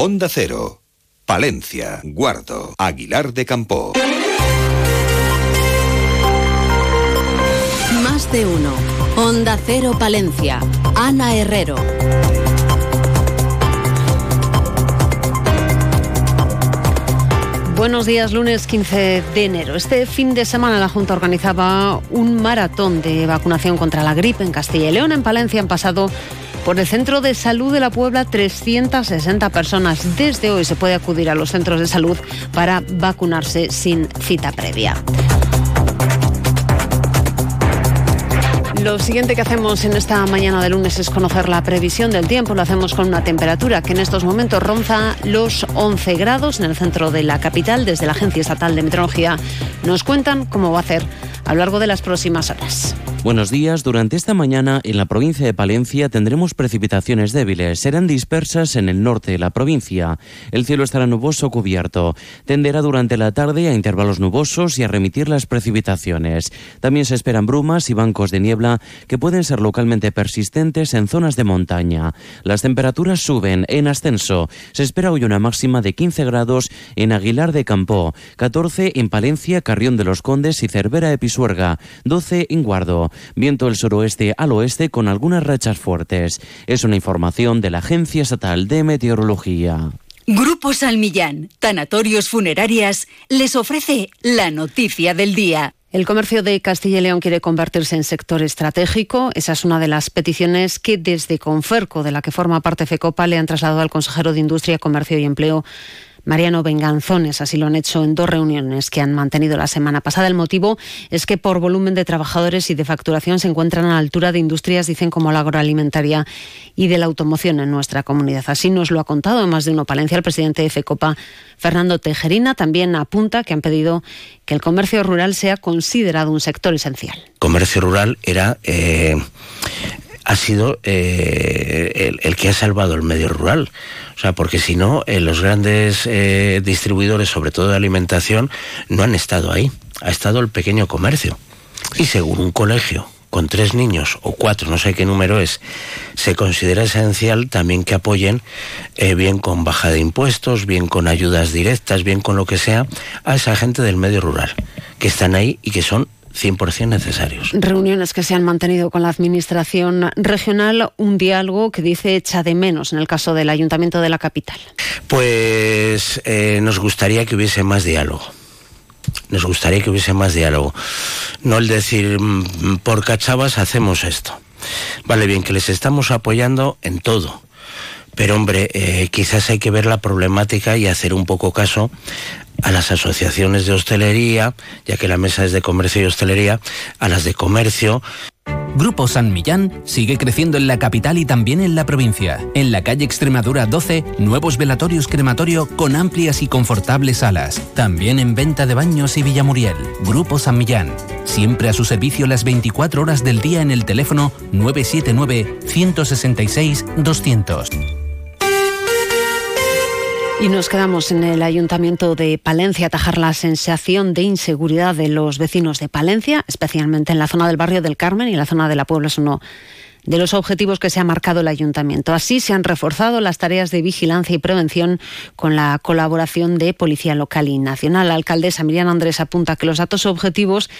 Onda Cero, Palencia, Guardo, Aguilar de Campo. Más de uno. Onda Cero Palencia. Ana Herrero. Buenos días, lunes 15 de enero. Este fin de semana la Junta organizaba un maratón de vacunación contra la gripe en Castilla y León. En Palencia han pasado por el Centro de Salud de la Puebla 360 personas. Desde hoy se puede acudir a los centros de salud para vacunarse sin cita previa. Lo siguiente que hacemos en esta mañana de lunes es conocer la previsión del tiempo. Lo hacemos con una temperatura que en estos momentos ronza los 11 grados en el centro de la capital. Desde la Agencia Estatal de Meteorología nos cuentan cómo va a hacer a lo largo de las próximas horas. Buenos días. Durante esta mañana en la provincia de Palencia tendremos precipitaciones débiles. Serán dispersas en el norte de la provincia. El cielo estará nuboso cubierto. Tenderá durante la tarde a intervalos nubosos y a remitir las precipitaciones. También se esperan brumas y bancos de niebla que pueden ser localmente persistentes en zonas de montaña. Las temperaturas suben en ascenso. Se espera hoy una máxima de 15 grados en Aguilar de Campo, 14 en Palencia, Carrión de los Condes y Cervera de Pisuerga, 12 en Guardo. Viento del suroeste al oeste con algunas rachas fuertes. Es una información de la Agencia Estatal de Meteorología. Grupo Salmillán, Tanatorios Funerarias, les ofrece la noticia del día. El comercio de Castilla y León quiere convertirse en sector estratégico. Esa es una de las peticiones que desde Conferco, de la que forma parte FECOPA, le han trasladado al consejero de Industria, Comercio y Empleo, Mariano Venganzones. Así lo han hecho en dos reuniones que han mantenido la semana pasada. El motivo es que por volumen de trabajadores y de facturación se encuentran a la altura de industrias, dicen, como la agroalimentaria y de la automoción en nuestra comunidad. Así nos lo ha contado en más de uno Palencia el presidente de FECOPA, Fernando Tejerina. También apunta que han pedido que el comercio rural sea considerado un sector esencial. Comercio rural era... Eh, ha sido eh, el, que ha salvado el medio rural. O sea, porque si no, eh, los grandes eh, distribuidores, sobre todo de alimentación, no han estado ahí. Ha estado el pequeño comercio. Y según un colegio con tres niños o cuatro, no sé qué número es, se considera esencial también que apoyen, bien con baja de impuestos, bien con ayudas directas, bien con lo que sea, a esa gente del medio rural, que están ahí y que son 100% necesarios. Reuniones que se han mantenido con la Administración regional, un diálogo que dice echa de menos en el caso del Ayuntamiento de la capital. Pues eh, nos gustaría que hubiese más diálogo. Nos gustaría que hubiese más diálogo. No el decir, mm, por cachavas hacemos esto. Vale, bien, que les estamos apoyando en todo. Pero hombre, eh, quizás hay que ver la problemática y hacer un poco caso a las asociaciones de hostelería, ya que la mesa es de comercio y hostelería, a las de comercio. Grupo San Millán sigue creciendo en la capital y también en la provincia. En la calle Extremadura 12, nuevos velatorios crematorio con amplias y confortables salas. También en venta de baños y Villamuriel. Grupo San Millán. Siempre a su servicio las 24 horas del día en el teléfono 979 166 200. Y nos quedamos en el Ayuntamiento de Palencia a atajar la sensación de inseguridad de los vecinos de Palencia, especialmente en la zona del barrio del Carmen y la zona de la Puebla es uno de los objetivos que se ha marcado el ayuntamiento. Así se han reforzado las tareas de vigilancia y prevención con la colaboración de Policía Local y Nacional. La alcaldesa Miriam Andrés apunta que los datos objetivos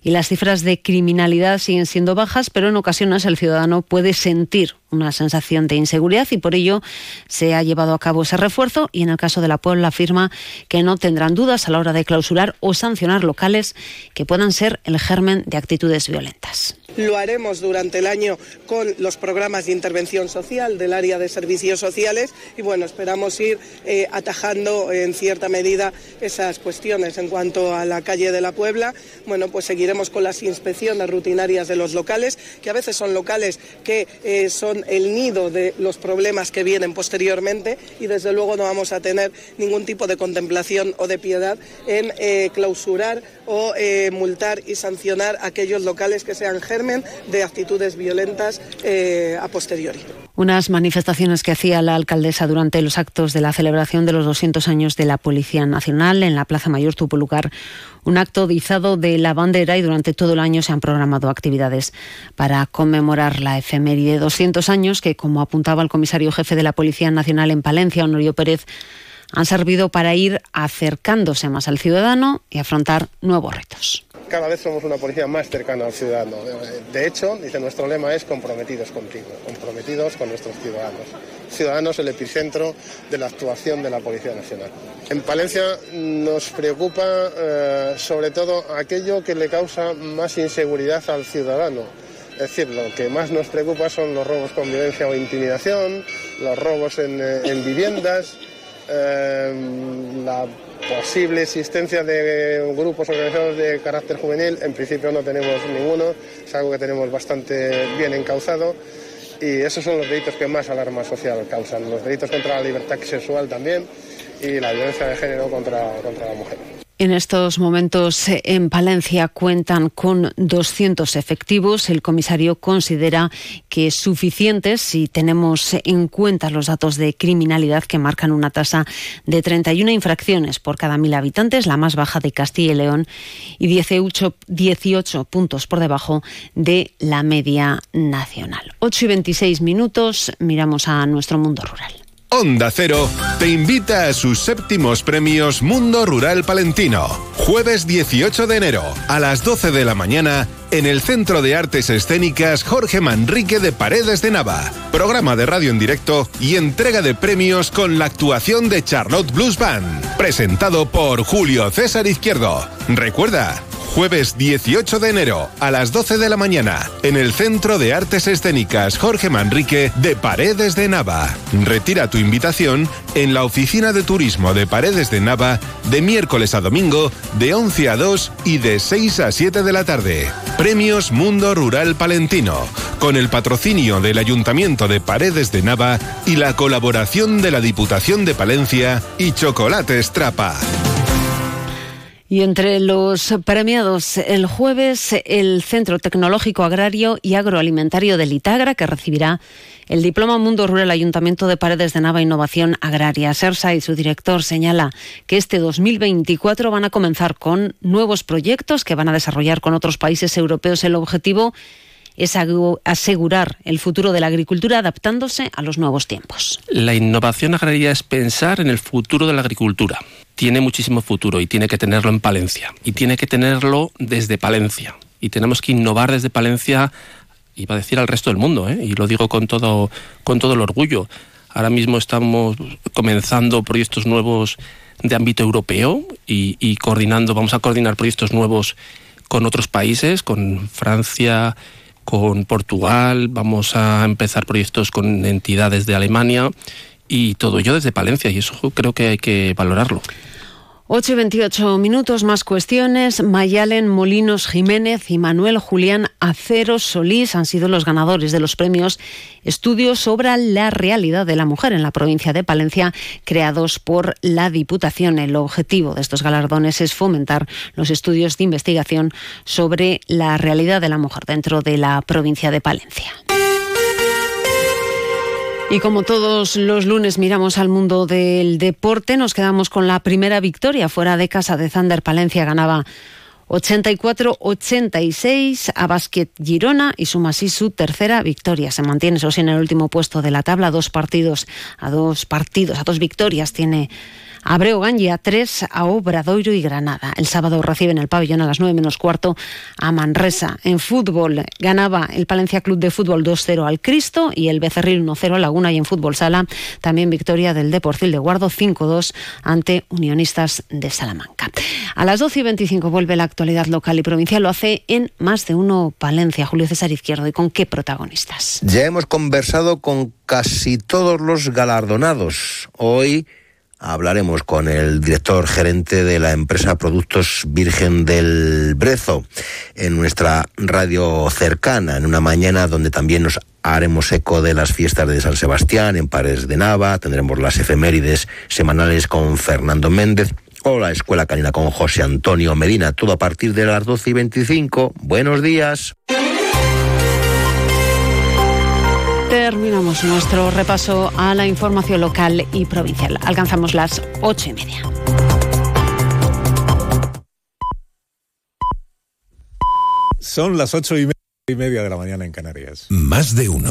y las cifras de criminalidad siguen siendo bajas, pero en ocasiones el ciudadano puede sentir una sensación de inseguridad y por ello se ha llevado a cabo ese refuerzo y en el caso de la Puebla afirma que no tendrán dudas a la hora de clausurar o sancionar locales que puedan ser el germen de actitudes violentas. Lo haremos durante el año con los programas de intervención social del área de servicios sociales y bueno, esperamos ir eh, atajando en cierta medida esas cuestiones. En cuanto a la calle de la Puebla, bueno, pues seguiremos con las inspecciones rutinarias de los locales, que a veces son locales que eh, son el nido de los problemas que vienen posteriormente y desde luego no vamos a tener ningún tipo de contemplación o de piedad en eh, clausurar o multar y sancionar aquellos locales que sean germen de actitudes violentas eh, a posteriori. Unas manifestaciones que hacía la alcaldesa durante los actos de la celebración de los 200 años de la Policía Nacional. En la Plaza Mayor tuvo lugar un acto izado de la bandera y durante todo el año se han programado actividades para conmemorar la efeméride. 200 años que, como apuntaba el comisario jefe de la Policía Nacional en Palencia, Honorio Pérez, han servido para ir acercándose más al ciudadano y afrontar nuevos retos cada vez somos una policía más cercana al ciudadano. De hecho, dice nuestro lema es comprometidos contigo, comprometidos con nuestros ciudadanos. Ciudadanos el epicentro de la actuación de la Policía Nacional. En Palencia nos preocupa eh, sobre todo aquello que le causa más inseguridad al ciudadano. Es decir, lo que más nos preocupa son los robos con violencia o intimidación, los robos en, eh, en viviendas, eh, la posible existencia de grupos organizados de carácter juvenil, en principio no tenemos ninguno, es algo que tenemos bastante bien encauzado. Y esos son los delitos que más alarma social causan, los delitos contra la libertad sexual también y la violencia de género contra, contra la mujer. En estos momentos eh, en Palencia cuentan con 200 efectivos. El comisario considera que es suficiente si tenemos en cuenta los datos de criminalidad que marcan una tasa de 31 infracciones por cada mil habitantes, la más baja de Castilla y León, y 18, 18 puntos por debajo de la media nacional. 8 y 26 minutos, miramos a nuestro mundo rural. Onda Cero te invita a sus séptimos premios Mundo Rural Palentino. Jueves 18 de enero a las 12 de la mañana en el Centro de Artes Escénicas Jorge Manrique de Paredes de Nava. Programa de radio en directo y entrega de premios con la actuación de Charlotte Blues Band. Presentado por Julio César Izquierdo. Recuerda, jueves 18 de enero a las 12 de la mañana en el Centro de Artes Escénicas Jorge Manrique de Paredes de Nava. Retira tu invitación en la Oficina de Turismo de Paredes de Nava de miércoles a domingo de 11 a 2 y de 6 a 7 de la tarde. Premios Mundo Rural Palentino, con el patrocinio del Ayuntamiento de Paredes de Nava y la colaboración de la Diputación de Palencia y Chocolate Strapa. Y entre los premiados el jueves, el Centro Tecnológico Agrario y Agroalimentario del Itagra, que recibirá el diploma Mundo Rural Ayuntamiento de Paredes de Nava Innovación Agraria. Sersa y su director señala que este 2024 van a comenzar con nuevos proyectos que van a desarrollar con otros países europeos. El objetivo es asegurar el futuro de la agricultura adaptándose a los nuevos tiempos. La innovación agraria es pensar en el futuro de la agricultura. Tiene muchísimo futuro y tiene que tenerlo en Palencia. Y tiene que tenerlo desde Palencia. Y tenemos que innovar desde Palencia, iba a decir al resto del mundo, ¿eh? y lo digo con todo, con todo el orgullo. Ahora mismo estamos comenzando proyectos nuevos de ámbito europeo y, y coordinando, vamos a coordinar proyectos nuevos con otros países, con Francia, con Portugal, vamos a empezar proyectos con entidades de Alemania y todo ello desde Palencia y eso creo que hay que valorarlo. 8 y 28 minutos, más cuestiones. Mayalen Molinos Jiménez y Manuel Julián Acero Solís han sido los ganadores de los premios Estudios sobre la realidad de la mujer en la provincia de Palencia, creados por la Diputación. El objetivo de estos galardones es fomentar los estudios de investigación sobre la realidad de la mujer dentro de la provincia de Palencia. Y como todos los lunes miramos al mundo del deporte, nos quedamos con la primera victoria fuera de casa de Zander Palencia. Ganaba 84-86 a Basket Girona y suma así su tercera victoria. Se mantiene, eso sí, en el último puesto de la tabla, dos partidos a dos partidos, a dos victorias tiene Abreu Gangia 3 a Obradoiro y Granada. El sábado reciben el pabellón a las 9 menos cuarto a Manresa. En fútbol ganaba el Palencia Club de Fútbol 2-0 al Cristo y el Becerril 1-0 a Laguna y en fútbol sala también victoria del Deportil de Guardo 5-2 ante Unionistas de Salamanca. A las 12 y 25 vuelve la local y provincial. Lo hace en más de uno Palencia. Julio César Izquierdo. ¿Y con qué protagonistas? Ya hemos conversado con casi todos los galardonados. Hoy hablaremos con el director gerente de la empresa Productos Virgen del Brezo en nuestra radio cercana, en una mañana donde también nos haremos eco de las fiestas de San Sebastián en Pares de Nava, tendremos las efemérides semanales con Fernando Méndez o la Escuela Canina con José Antonio Medina, todo a partir de las 12 y 25. Buenos días. terminamos nuestro repaso a la información local y provincial. Alcanzamos las ocho y media. Son las ocho y media de la mañana en Canarias. Más de uno.